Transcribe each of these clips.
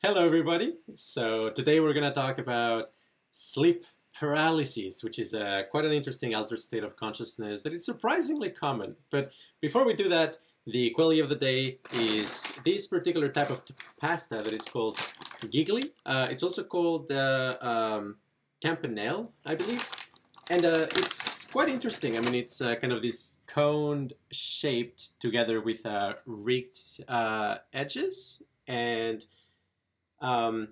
Hello, everybody. So today we're going to talk about sleep paralysis, which is uh, quite an interesting altered state of consciousness that is surprisingly common. But before we do that, the qualia of the day is this particular type of pasta that is called gigli. Uh, it's also called uh, um, campanelle, I believe. And uh, it's quite interesting. I mean, it's uh, kind of this cone shaped together with uh, rigged uh, edges and um,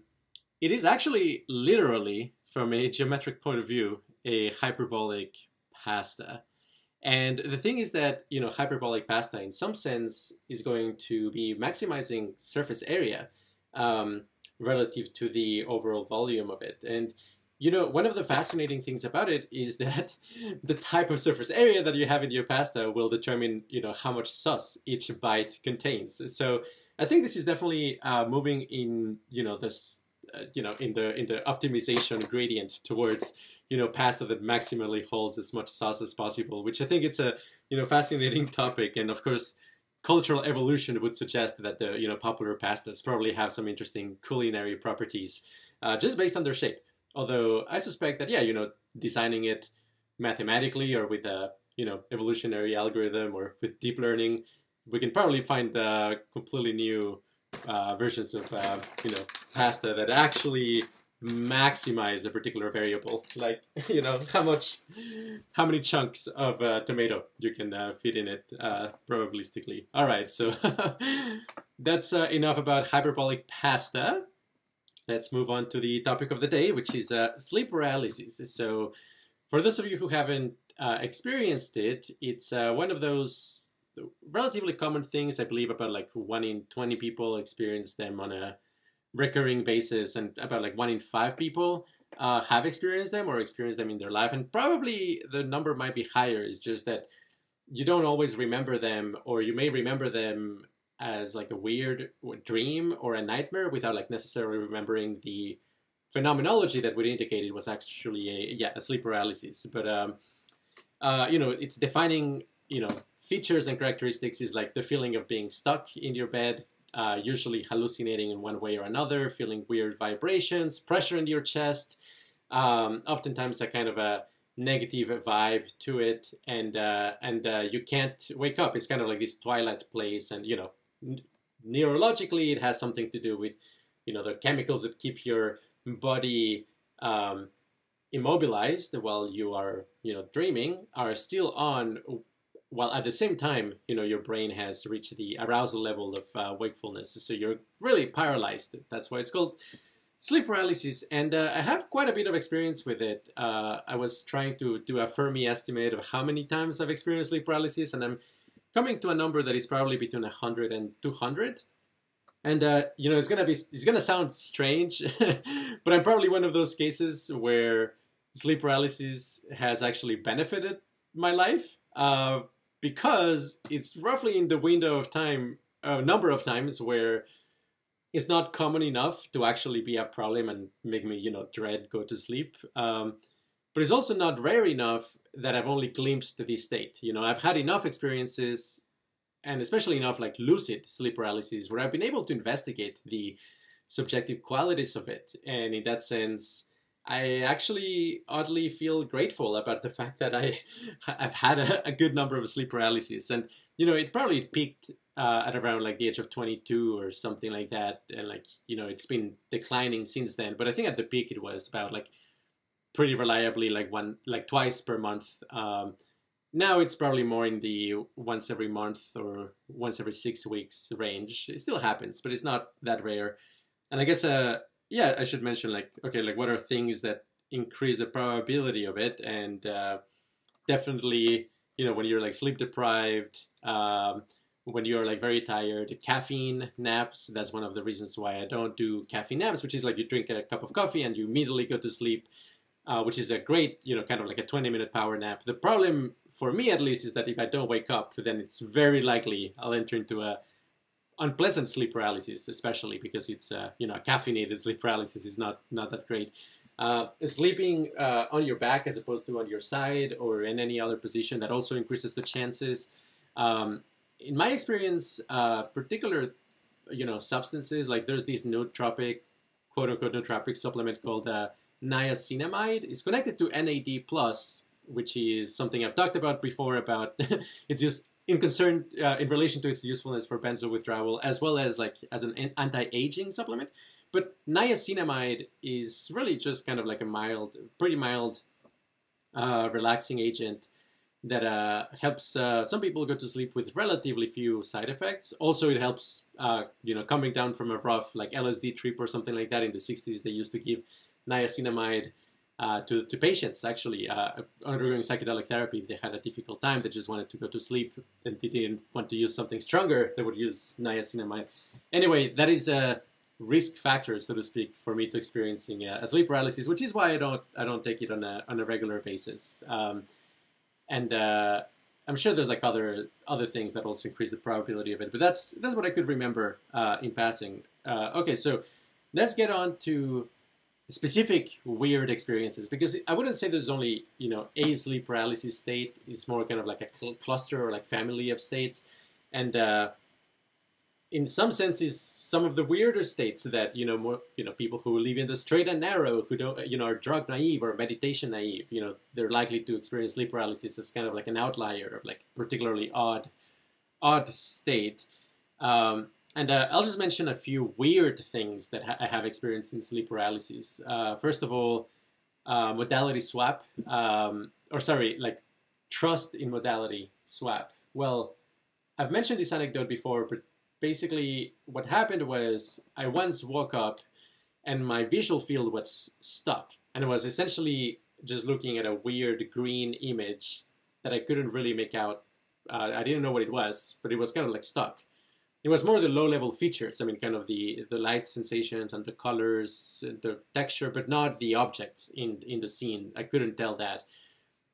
it is actually literally, from a geometric point of view, a hyperbolic pasta. And the thing is that, you know, hyperbolic pasta in some sense is going to be maximizing surface area um, relative to the overall volume of it. And, you know, one of the fascinating things about it is that the type of surface area that you have in your pasta will determine, you know, how much sauce each bite contains. So I think this is definitely uh, moving in you know this uh, you know in the in the optimization gradient towards you know pasta that maximally holds as much sauce as possible, which I think it's a you know fascinating topic, and of course. Cultural evolution would suggest that the you know popular pastas probably have some interesting culinary properties, uh, just based on their shape. Although I suspect that yeah, you know, designing it mathematically or with a you know evolutionary algorithm or with deep learning we can probably find uh, completely new uh, versions of uh, you know pasta that actually maximize a particular variable, like you know how much, how many chunks of uh, tomato you can uh, fit in it uh, probabilistically. All right, so that's enough about hyperbolic pasta. Let's move on to the topic of the day, which is sleep paralysis. So, for those of you who haven't experienced it, it's one of those relatively common things. I believe about like one in 20 people experience them on a recurring basis, and about like one in five people uh, have experienced them or experienced them in their life. And probably the number might be higher. It's just that you don't always remember them, or you may remember them as like a weird dream or a nightmare without like necessarily remembering the phenomenology that would indicate it was actually a yeah a sleep paralysis. But um, uh, you know, it's defining you know features and characteristics is like the feeling of being stuck in your bed, uh, usually hallucinating in one way or another, feeling weird vibrations, pressure in your chest, um, oftentimes a kind of a negative vibe to it, and uh, and uh, you can't wake up. It's kind of like this twilight place, and you know, n- neurologically, it has something to do with you know the chemicals that keep your body um, immobilized while you are you know dreaming are still on while at the same time, you know, your brain has reached the arousal level of uh, wakefulness. So you're really paralyzed. That's why it's called sleep paralysis. And uh, I have quite a bit of experience with it. Uh, I was trying to do a Fermi estimate of how many times I've experienced sleep paralysis, and I'm coming to a number that is probably between 100 and 200. And uh, you know, it's gonna be it's gonna sound strange, but I'm probably one of those cases where sleep paralysis has actually benefited my life. Uh, because it's roughly in the window of time, a number of times where it's not common enough to actually be a problem and make me, you know, dread go to sleep. Um, but it's also not rare enough that I've only glimpsed this state. You know, I've had enough experiences, and especially enough like lucid sleep paralysis, where I've been able to investigate the subjective qualities of it. And in that sense, I actually oddly feel grateful about the fact that I I've had a, a good number of sleep paralysis, and you know it probably peaked uh, at around like the age of 22 or something like that, and like you know it's been declining since then. But I think at the peak it was about like pretty reliably like one like twice per month. Um, now it's probably more in the once every month or once every six weeks range. It still happens, but it's not that rare. And I guess uh, yeah, I should mention like okay, like what are things that increase the probability of it, and uh, definitely you know when you're like sleep deprived, um, when you're like very tired, caffeine naps. That's one of the reasons why I don't do caffeine naps, which is like you drink a cup of coffee and you immediately go to sleep, uh, which is a great you know kind of like a 20 minute power nap. The problem for me at least is that if I don't wake up, then it's very likely I'll enter into a unpleasant sleep paralysis, especially because it's uh, you know caffeinated sleep paralysis is not not that great. Uh, sleeping uh, on your back as opposed to on your side or in any other position that also increases the chances. Um, in my experience, uh, particular you know substances. Like there's this nootropic, quote unquote nootropic supplement called uh, niacinamide. It's connected to NAD plus, which is something I've talked about before. About it's just in concern uh, in relation to its usefulness for benzo withdrawal, as well as like as an anti-aging supplement. But niacinamide is really just kind of like a mild, pretty mild, uh, relaxing agent that uh, helps uh, some people go to sleep with relatively few side effects. Also, it helps, uh, you know, coming down from a rough like LSD trip or something like that in the 60s. They used to give niacinamide uh, to, to patients actually uh, undergoing psychedelic therapy. If they had a difficult time, they just wanted to go to sleep and they didn't want to use something stronger, they would use niacinamide. Anyway, that is a risk factor, so to speak, for me to experiencing a sleep paralysis, which is why I don't I don't take it on a on a regular basis. Um, and uh, I'm sure there's like other other things that also increase the probability of it. But that's that's what I could remember uh, in passing. Uh, okay, so let's get on to specific weird experiences because I wouldn't say there's only you know a sleep paralysis state. It's more kind of like a cl- cluster or like family of states, and uh, in some senses, some of the weirder states that you know more you know people who live in the straight and narrow who don't you know are drug naive or meditation naive you know they're likely to experience sleep paralysis as kind of like an outlier of like particularly odd odd state um, and uh, I'll just mention a few weird things that ha- I have experienced in sleep paralysis. Uh, first of all, uh, modality swap, um, or sorry, like trust in modality swap. Well, I've mentioned this anecdote before, but basically what happened was I once woke up and my visual field was stuck and it was essentially just looking at a weird green image that I couldn't really make out. Uh, I didn't know what it was, but it was kind of like stuck. It was more the low level features. I mean, kind of the, the light sensations and the colors, the texture, but not the objects in, in the scene. I couldn't tell that.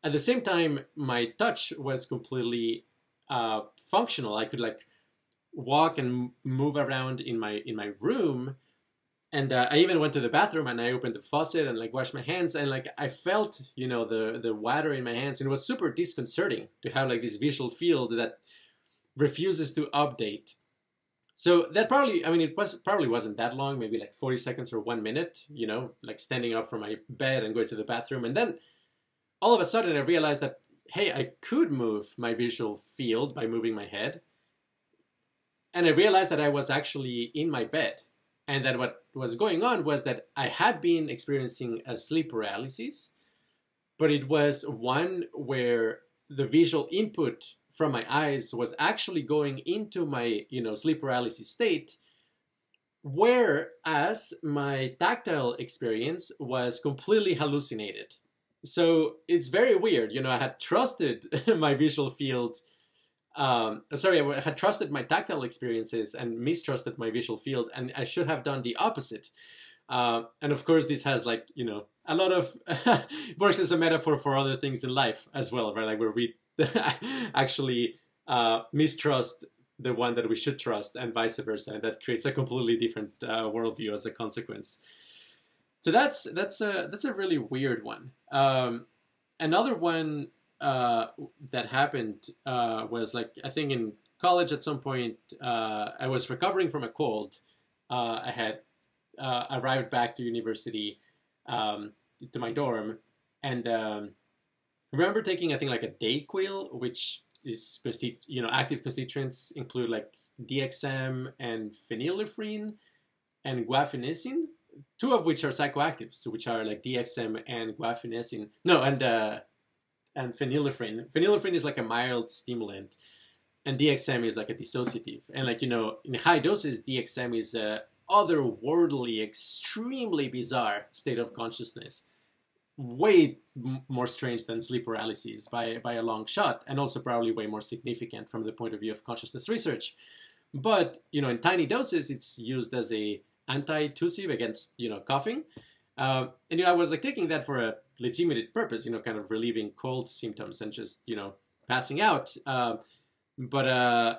At the same time, my touch was completely uh, functional. I could like walk and move around in my in my room and uh, I even went to the bathroom and I opened the faucet and like washed my hands and like I felt you know the the water in my hands and it was super disconcerting to have like this visual field that refuses to update. So that probably I mean it was probably wasn't that long, maybe like 40 seconds or 1 minute, you know, like standing up from my bed and going to the bathroom and then all of a sudden I realized that hey, I could move my visual field by moving my head and I realized that I was actually in my bed. And that what was going on was that I had been experiencing a sleep paralysis, but it was one where the visual input from my eyes was actually going into my you know sleep paralysis state whereas my tactile experience was completely hallucinated so it's very weird you know i had trusted my visual field um, sorry, I had trusted my tactile experiences and mistrusted my visual field, and I should have done the opposite. Uh, and of course, this has like you know a lot of works a metaphor for other things in life as well, right? Like where we actually uh, mistrust the one that we should trust, and vice versa, and that creates a completely different uh, worldview as a consequence. So that's that's a that's a really weird one. Um, another one uh, that happened uh, was like I think in college at some point uh, I was recovering from a cold. Uh, I had uh, arrived back to university um, to my dorm, and um, remember taking I think like a day Dayquil, which is you know active constituents include like DXM and phenylephrine and guaifenesin, two of which are psychoactive, so which are like DXM and guaifenesin. No, and uh, and phenylephrine. Phenylephrine is like a mild stimulant, and DXM is like a dissociative. And like you know, in high doses, DXM is a otherworldly, extremely bizarre state of consciousness, way more strange than sleep paralysis by by a long shot, and also probably way more significant from the point of view of consciousness research. But you know, in tiny doses, it's used as a anti-tussive against you know coughing. Uh, and you know, I was like taking that for a legitimate purpose, you know, kind of relieving cold symptoms and just, you know, passing out. Uh, but, uh,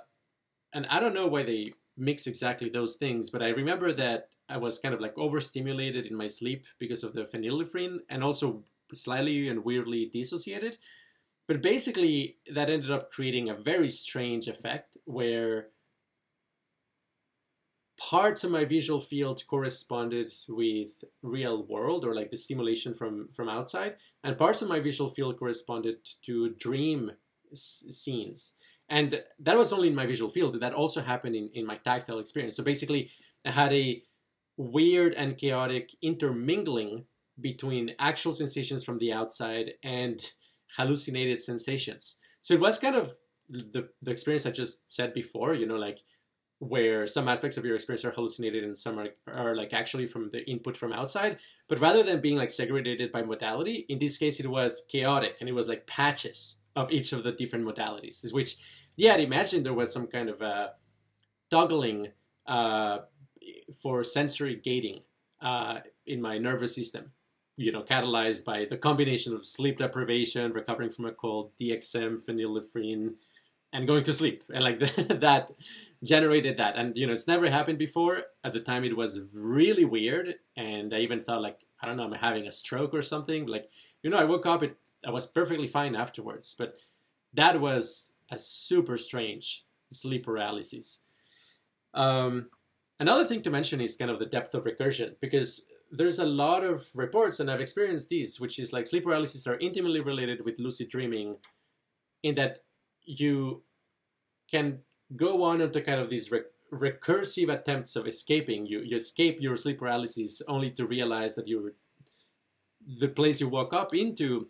and I don't know why they mix exactly those things, but I remember that I was kind of like overstimulated in my sleep because of the phenylephrine and also slightly and weirdly dissociated. But basically, that ended up creating a very strange effect where parts of my visual field corresponded with real world or like the stimulation from from outside and parts of my visual field corresponded to dream scenes. And that was only in my visual field. That also happened in, in my tactile experience. So basically i had a weird and chaotic intermingling between actual sensations from the outside and hallucinated sensations so it was kind of the, the experience i just said before you know like where some aspects of your experience are hallucinated and some are, are like actually from the input from outside. But rather than being like segregated by modality, in this case it was chaotic and it was like patches of each of the different modalities. Which, yeah, I'd imagine there was some kind of a toggling uh, for sensory gating uh, in my nervous system. You know, catalyzed by the combination of sleep deprivation, recovering from a cold, DXM, phenylephrine, and going to sleep, and like that generated that. And you know, it's never happened before. At the time, it was really weird, and I even thought like, I don't know, I'm having a stroke or something. Like, you know, I woke up, it I was perfectly fine afterwards, but that was a super strange sleep paralysis. Um, another thing to mention is kind of the depth of recursion because there's a lot of reports, and I've experienced these, which is like sleep paralysis are intimately related with lucid dreaming, in that you can go on into kind of these rec- recursive attempts of escaping. You you escape your sleep paralysis only to realize that you're the place you woke up into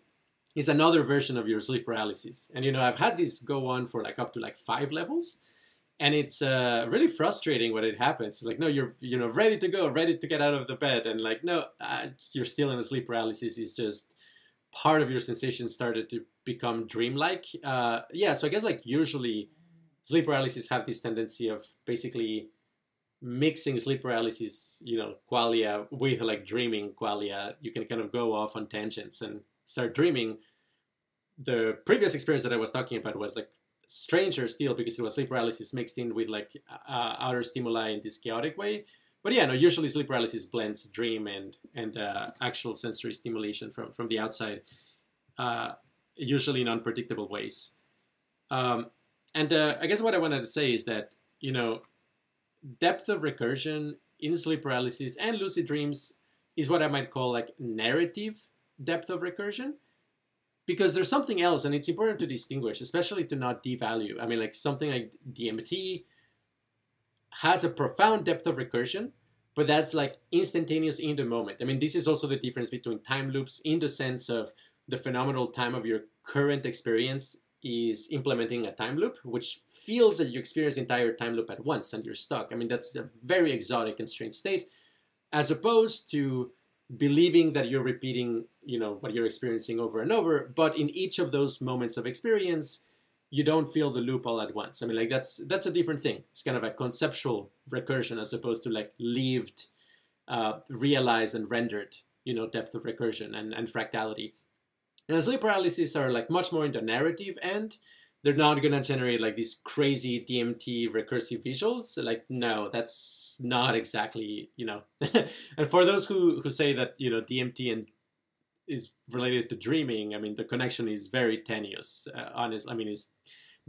is another version of your sleep paralysis. And you know, I've had this go on for like up to like five levels, and it's uh, really frustrating when it happens. Like, no, you're you know ready to go, ready to get out of the bed, and like, no, uh, you're still in a sleep paralysis. It's just part of your sensation started to become dreamlike. Uh, yeah, so I guess like usually sleep paralysis have this tendency of basically mixing sleep paralysis, you know, qualia with like dreaming qualia. You can kind of go off on tangents and start dreaming. The previous experience that I was talking about was like stranger still because it was sleep paralysis mixed in with like uh, outer stimuli in this chaotic way. But yeah, no, usually sleep paralysis blends dream and and uh, actual sensory stimulation from from the outside, uh, usually in unpredictable ways. Um, and uh, I guess what I wanted to say is that, you know, depth of recursion in sleep paralysis and lucid dreams is what I might call like narrative depth of recursion. Because there's something else, and it's important to distinguish, especially to not devalue. I mean, like something like DMT has a profound depth of recursion, but that's like instantaneous in the moment. I mean, this is also the difference between time loops in the sense of the phenomenal time of your current experience is implementing a time loop, which feels that you experience the entire time loop at once and you're stuck. I mean, that's a very exotic and strange state, as opposed to believing that you're repeating, you know, what you're experiencing over and over. But in each of those moments of experience, you don't feel the loop all at once. I mean, like that's that's a different thing. It's kind of a conceptual recursion as opposed to like lived, uh, realized and rendered, you know, depth of recursion and, and fractality. And sleep paralysis are like much more in the narrative end. They're not gonna generate like these crazy DMT recursive visuals. Like, no, that's not exactly, you know. and for those who, who say that, you know, DMT and is related to dreaming, I mean, the connection is very tenuous. Uh, honest, I mean, it's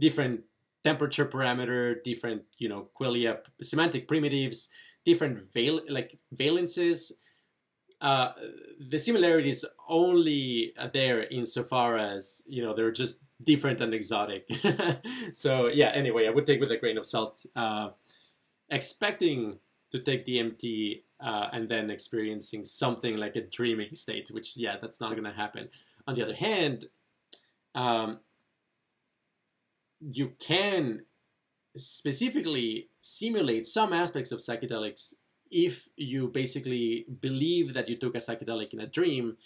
different temperature parameter, different, you know, qualia semantic primitives, different val- like valences uh, the similarities only there insofar as you know they're just different and exotic. so yeah. Anyway, I would take with a grain of salt. Uh, expecting to take DMT uh, and then experiencing something like a dreaming state, which yeah, that's not going to happen. On the other hand, um, you can specifically simulate some aspects of psychedelics if you basically believe that you took a psychedelic in a dream,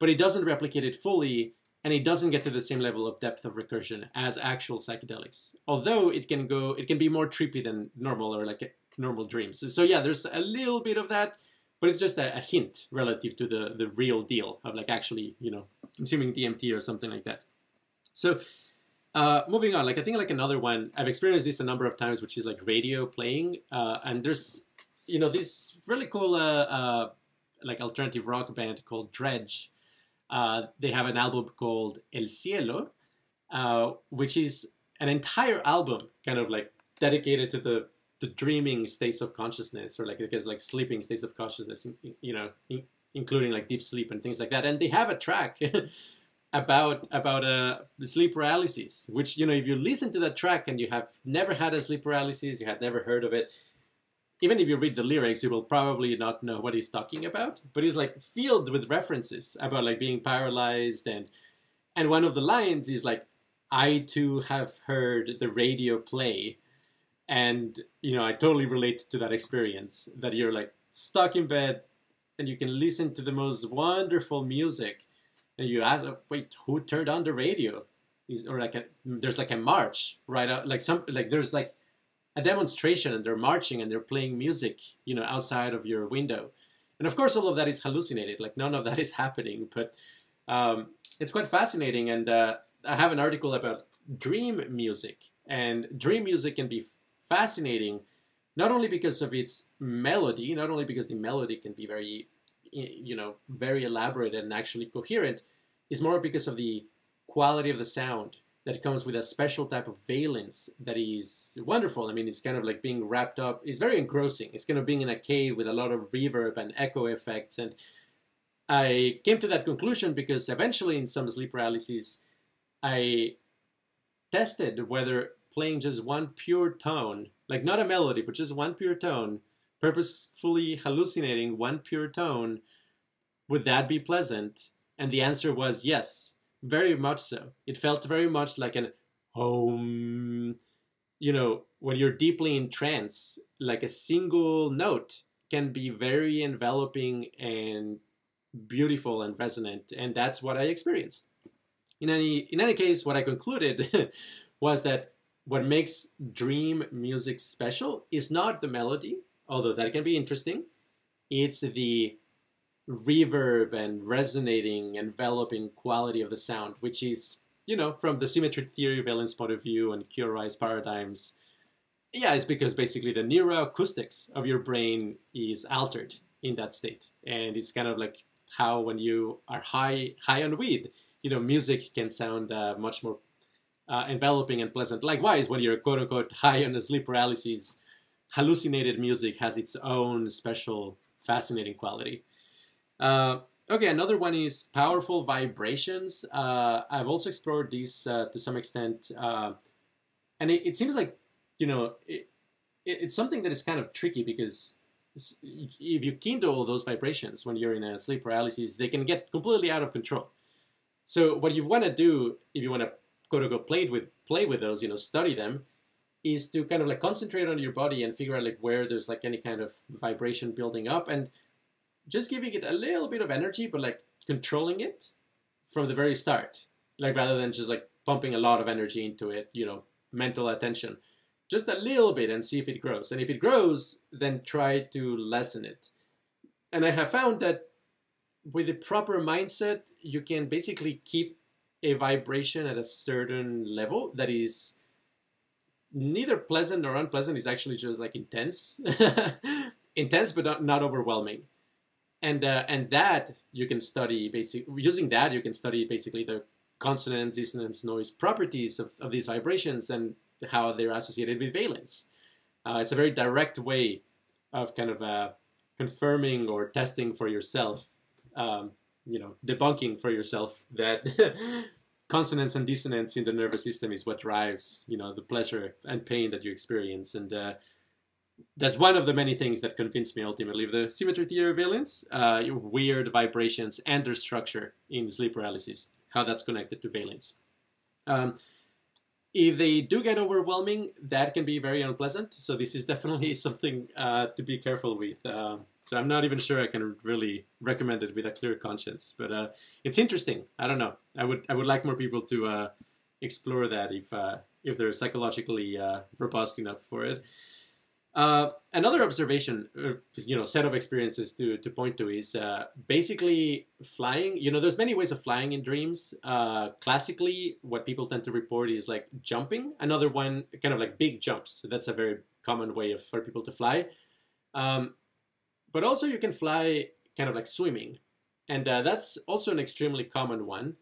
but it doesn't replicate it fully and it doesn't get to the same level of depth of recursion as actual psychedelics. Although it can go, it can be more trippy than normal or like normal dreams. So, so yeah, there's a little bit of that, but it's just a, a, hint relative to the the real deal of like actually, you know, consuming DMT or something like that. So. Uh, moving on, like I think like another one, I've experienced this a number of times, which is like radio playing, uh, and there's you know this really cool uh, uh, like alternative rock band called Dredg. Uh, they have an album called El Cielo, uh, which is an entire album, kind of like dedicated to the the dreaming states of consciousness, or like guess like sleeping states of consciousness, you know, including like deep sleep and things like that. And they have a track about about uh, the sleep paralysis, which you know, if you listen to that track and you have never had a sleep paralysis, you had never heard of it, even if you read the lyrics, you will probably not know what he's talking about. But he's like filled with references about like being paralyzed and and one of the lines is like, "I too have heard the radio play." And you know, I totally relate to that experience that you're like stuck in bed and you can listen to the most wonderful music and you ask wait who turned on the radio? Or like a, there's like a march right out like some like there's like a demonstration and they're marching and they're playing music you know outside of your window. And of course all of that is hallucinated like none of that is happening but um, it's quite fascinating and uh, i have an article about dream music and dream music can be fascinating not only because of its melody, not only because the melody can be very, you know, very elaborate and actually coherent, is more because of the quality of the sound that comes with a special type of valence that is wonderful. I mean, it's kind of like being wrapped up. It's very engrossing. It's kind of being in a cave with a lot of reverb and echo effects. And I came to that conclusion because eventually, in some sleep paralysis, I tested whether playing just one pure tone, like not a melody, but just one pure tone, purposefully hallucinating one pure tone, would that be pleasant? And the answer was yes, very much so. It felt very much like an om, you know, when you're deeply in trance, like a single note can be very enveloping and beautiful and resonant. And that's what I experienced. In any, in any case, what I concluded was that what makes dream music special is not the melody, although that can be interesting. It's the reverb and resonating, enveloping quality of the sound, which is, you know, from the symmetry theory of valence point of view and QRI's paradigms. Yeah, it's because basically the neuroacoustics of your brain is altered in that state. And it's kind of like how when you are high high on weed, you know, music can sound uh, much more uh, enveloping and pleasant. Likewise, when you're quote unquote high on a sleep paralysis, hallucinated music has its own special, fascinating quality. Uh, okay, another one is powerful vibrations. Uh, I've also explored these uh, to some extent, uh, and it, it, seems like you know it, it, it's something that is kind of tricky because if you kindle all those vibrations when you're in a sleep paralysis, they can get completely out of control. So what you want to do if you want to quote unquote play with play with those, you know, study them, is to kind of like concentrate on your body and figure out like where there's like any kind of vibration building up and just giving it a little bit of energy, but like controlling it from the very start. Like rather than just like pumping a lot of energy into it, you know, mental attention. Just a little bit and see if it grows. And if it grows, then try to lessen it. And I have found that with the proper mindset, you can basically keep a vibration at a certain level that is neither pleasant nor unpleasant. Is actually just like intense. Intense but not, not overwhelming. And uh, and that you can study basically using that you can study basically the consonance dissonance noise properties of, of these vibrations and how they're associated with valence. Uh, it's a very direct way of kind of uh, confirming or testing for yourself um, you know debunking for yourself that consonance and dissonance in the nervous system is what drives you know the pleasure and pain that you experience. And uh, that's one of the many things that convinced me ultimately of the symmetry theory of valence uh, weird vibrations and their structure in sleep paralysis how that's connected to valence. Um, if they do get overwhelming that can be very unpleasant. So this is definitely something uh, to be careful with. Uh, so I'm not even sure I can really recommend it with a clear conscience. But uh, it's interesting. I don't know. I would I would like more people to uh, explore that if uh, if they're psychologically uh, robust enough for it. Uh, another observation, uh, you know, set of experiences to, to point to is basically flying. You know, there's many ways of flying in dreams. classically, what people tend to report is like jumping. Another one, kind of like big jumps. That's a very common way of, for people to fly. Um, but also you can fly kind of like swimming. And uh, that's also an extremely common one.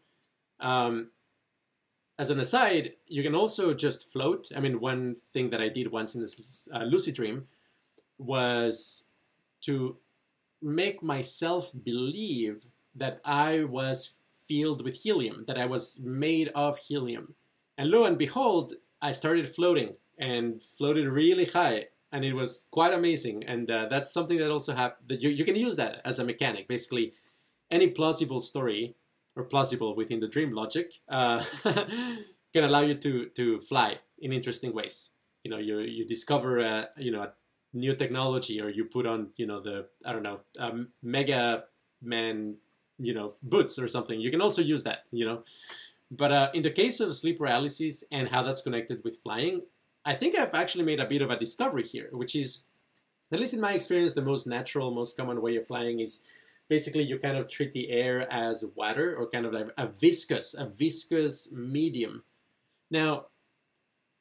Um, as an aside, you can also just float. I mean, one thing that I did once in this uh, lucid dream was to make myself believe that I was filled with helium, that I was made of helium. And lo and behold, I started floating and floated really high. And it was quite amazing. And uh, that's something that also have that you, you can use that as a mechanic. Basically, any plausible story or plausible within the dream logic uh, can allow you to to fly in interesting ways. You know, you you discover a, you know a new technology, or you put on you know the I don't know um, Mega Man you know boots or something. You can also use that. You know, but uh, in the case of sleep paralysis and how that's connected with flying, I think I've actually made a bit of a discovery here, which is, at least in my experience, the most natural, most common way of flying is basically you kind of treat the air as water or kind of like a viscous, a viscous medium. Now,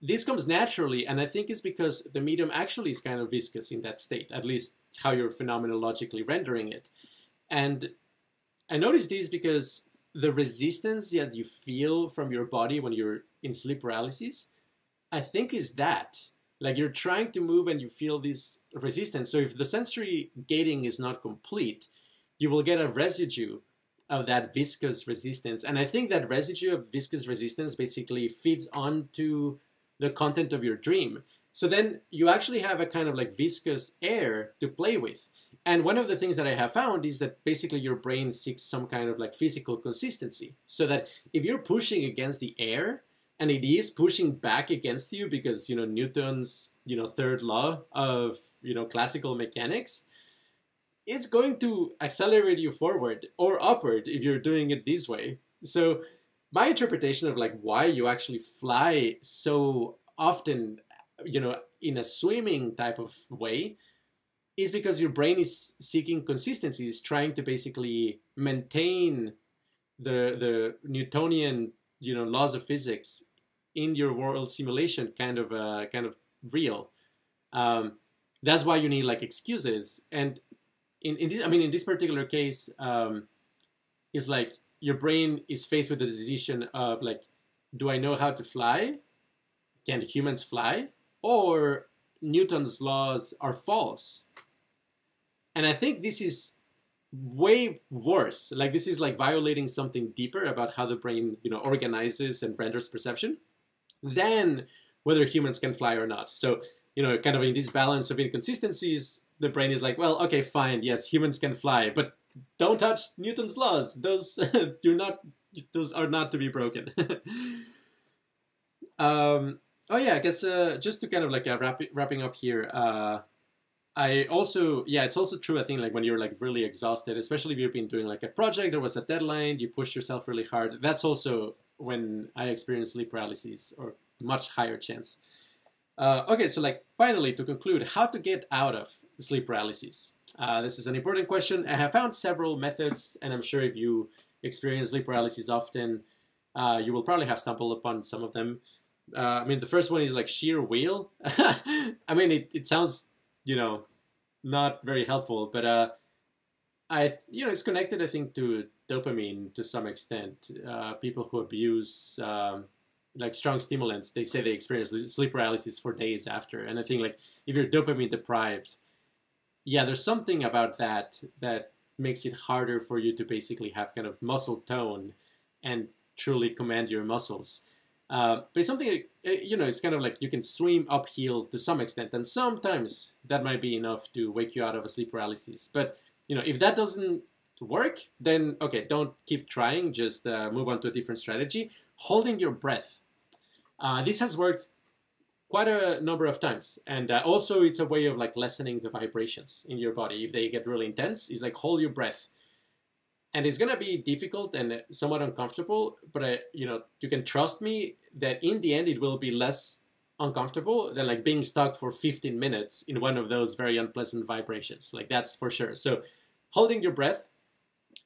this comes naturally, and I think it's because the medium actually is kind of viscous in that state, at least how you're phenomenologically rendering it. And I notice this because the resistance that you feel from your body when you're in sleep paralysis, I think is that. Like you're trying to move and you feel this resistance. So if the sensory gating is not complete, you will get a residue of that viscous resistance. And I think that residue of viscous resistance basically feeds onto the content of your dream. So then you actually have a kind of like viscous air to play with. And one of the things that I have found is that basically your brain seeks some kind of like physical consistency. So that if you're pushing against the air and it is pushing back against you because, you know, Newton's, you know, third law of, you know, classical mechanics, it's going to accelerate you forward or upward if you're doing it this way. So my interpretation of like why you actually fly so often, you know, in a swimming type of way is because your brain is seeking consistency, is trying to basically maintain the the Newtonian, you know, laws of physics in your world simulation kind of uh, kind of real. Um, that's why you need like excuses and in, in this, I mean, in this particular case, um, it's like your brain is faced with the decision of like, do I know how to fly? Can humans fly? Or Newton's laws are false. And I think this is way worse. Like this is like violating something deeper about how the brain, you know, organizes and renders perception than whether humans can fly or not. So, you know, kind of in this balance of inconsistencies, the brain is like, well, okay, fine, yes, humans can fly, but don't touch Newton's laws. Those you're not those are not to be broken. um, oh yeah, I guess uh, just to kind of like uh, wrap, wrapping up here. Uh, I also yeah, it's also true. I think like when you're like really exhausted, especially if you've been doing like a project, there was a deadline, you push yourself really hard. That's also when I experience sleep paralysis or much higher chance. Uh, okay, so like finally to conclude, how to get out of sleep paralysis? Uh, this is an important question. I have found several methods, and I'm sure if you experience sleep paralysis often, uh, you will probably have stumbled upon some of them. Uh, I mean, the first one is like sheer will. I mean, it, it sounds, you know, not very helpful, but uh, I, you know, it's connected, I think, to dopamine to some extent. Uh, people who abuse um, like strong stimulants, they say they experience sleep paralysis for days after. And I think like if you're dopamine deprived, yeah, there's something about that that makes it harder for you to basically have kind of muscle tone and truly command your muscles. Uh, but it's something uh, you know. It's kind of like you can swim uphill to some extent, and sometimes that might be enough to wake you out of a sleep paralysis. But you know, if that doesn't work, then okay, don't keep trying. Just uh, move on to a different strategy. Holding your breath uh, this has worked quite a number of times, and uh, also it's a way of like lessening the vibrations in your body. If they get really intense, it's like hold your breath, and it's gonna be difficult and somewhat uncomfortable. But I, you know, you can trust me that in the end it will be less uncomfortable than like being stuck for 15 minutes in one of those very unpleasant vibrations. Like that's for sure. So holding your breath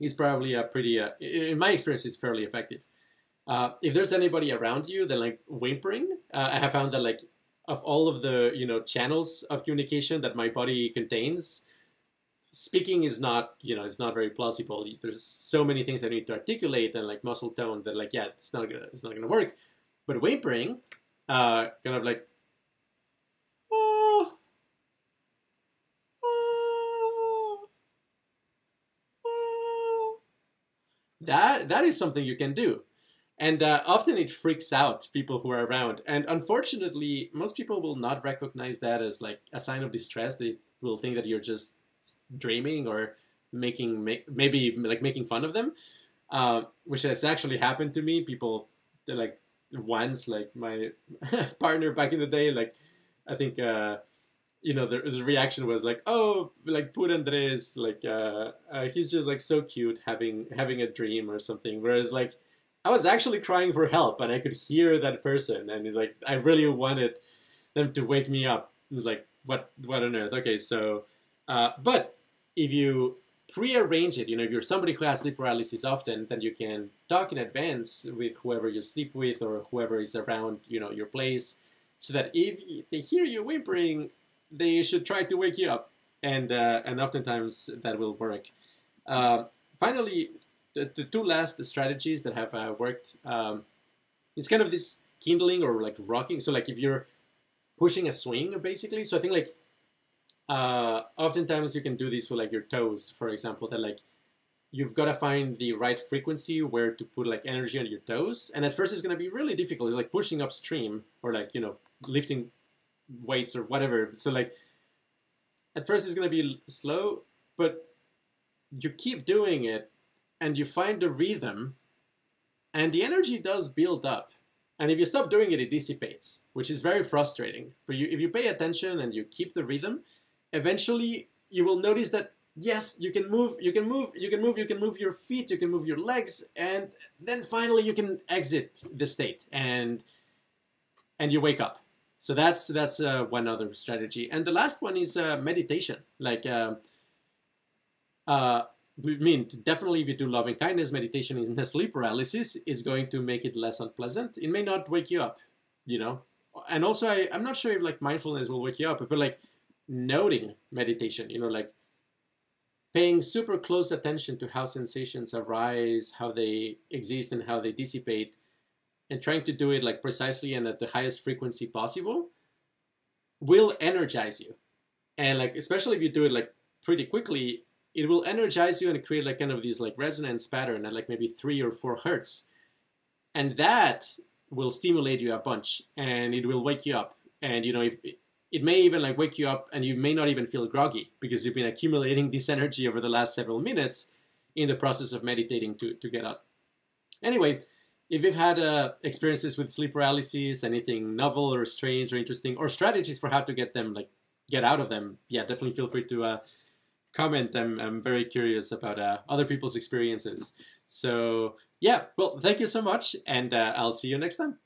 is probably a pretty, uh, in my experience, is fairly effective. Uh, if there's anybody around you, then like whimpering, uh, I have found that like of all of the you know channels of communication that my body contains, speaking is not you know it's not very plausible. There's so many things I need to articulate and like muscle tone that like yeah it's not gonna it's not gonna work. But whimpering, uh, kind of like, oh, oh, oh. that that is something you can do. And uh, often it freaks out people who are around. And unfortunately, most people will not recognize that as like a sign of distress. They will think that you're just dreaming or making maybe like making fun of them, uh, which has actually happened to me. People like once, like my partner back in the day, like I think. Uh, you know, the, the, reaction was like, "Oh, like poor Andres, like uh, uh, he's just like so cute having having a dream or something." Whereas like I was actually crying for help, and I could hear that person, and he's like, I really wanted them to wake me up. It's like, what, what on earth? Okay, so, uh, but if you pre-arrange it, you know, if you're somebody who has sleep paralysis often, then you can talk in advance with whoever you sleep with or whoever is around, you know, your place, so that if they hear you whimpering, they should try to wake you up, and uh, and oftentimes that will work. Uh, finally, the, the two last strategies that have uh, worked, um, it's kind of this kindling or like rocking. So like if you're pushing a swing, basically. So I think like uh, oftentimes you can do this with like your toes, for example. That like you've got to find the right frequency where to put like energy on your toes, and at first it's going to be really difficult. It's like pushing upstream or like you know lifting weights or whatever. So like at first it's going to be slow, but you keep doing it and you find the rhythm, and the energy does build up. And if you stop doing it, it dissipates, which is very frustrating. But you, if you pay attention and you keep the rhythm, eventually you will notice that yes, you can move, you can move, you can move, you can move your feet, you can move your legs, and then finally you can exit the state and and you wake up. So that's that's uh, one other strategy. And the last one is uh, meditation. Like uh, uh I mean, definitely if you do loving kindness meditation in the sleep paralysis, is going to make it less unpleasant. It may not wake you up, you know. And also, I, I'm not sure if like mindfulness will wake you up, but like noting meditation, you know, like paying super close attention to how sensations arise, how they exist, and how they dissipate, and trying to do it like precisely and at the highest frequency possible will energize you. And like, especially if you do it like pretty quickly, it will energize you and create like kind of these like resonance pattern at like maybe three or four hertz. And that will stimulate you a bunch and it will wake you up. And you know, if it may even like wake you up and you may not even feel groggy because you've been accumulating this energy over the last several minutes in the process of meditating to, to get up. Anyway, if you've had uh, experiences with sleep paralysis, anything novel or strange or interesting, or strategies for how to get them, like get out of them, yeah, definitely feel free to uh, comment. I'm, I'm very curious about uh, other people's experiences. So, yeah, well, thank you so much, and uh, I'll see you next time.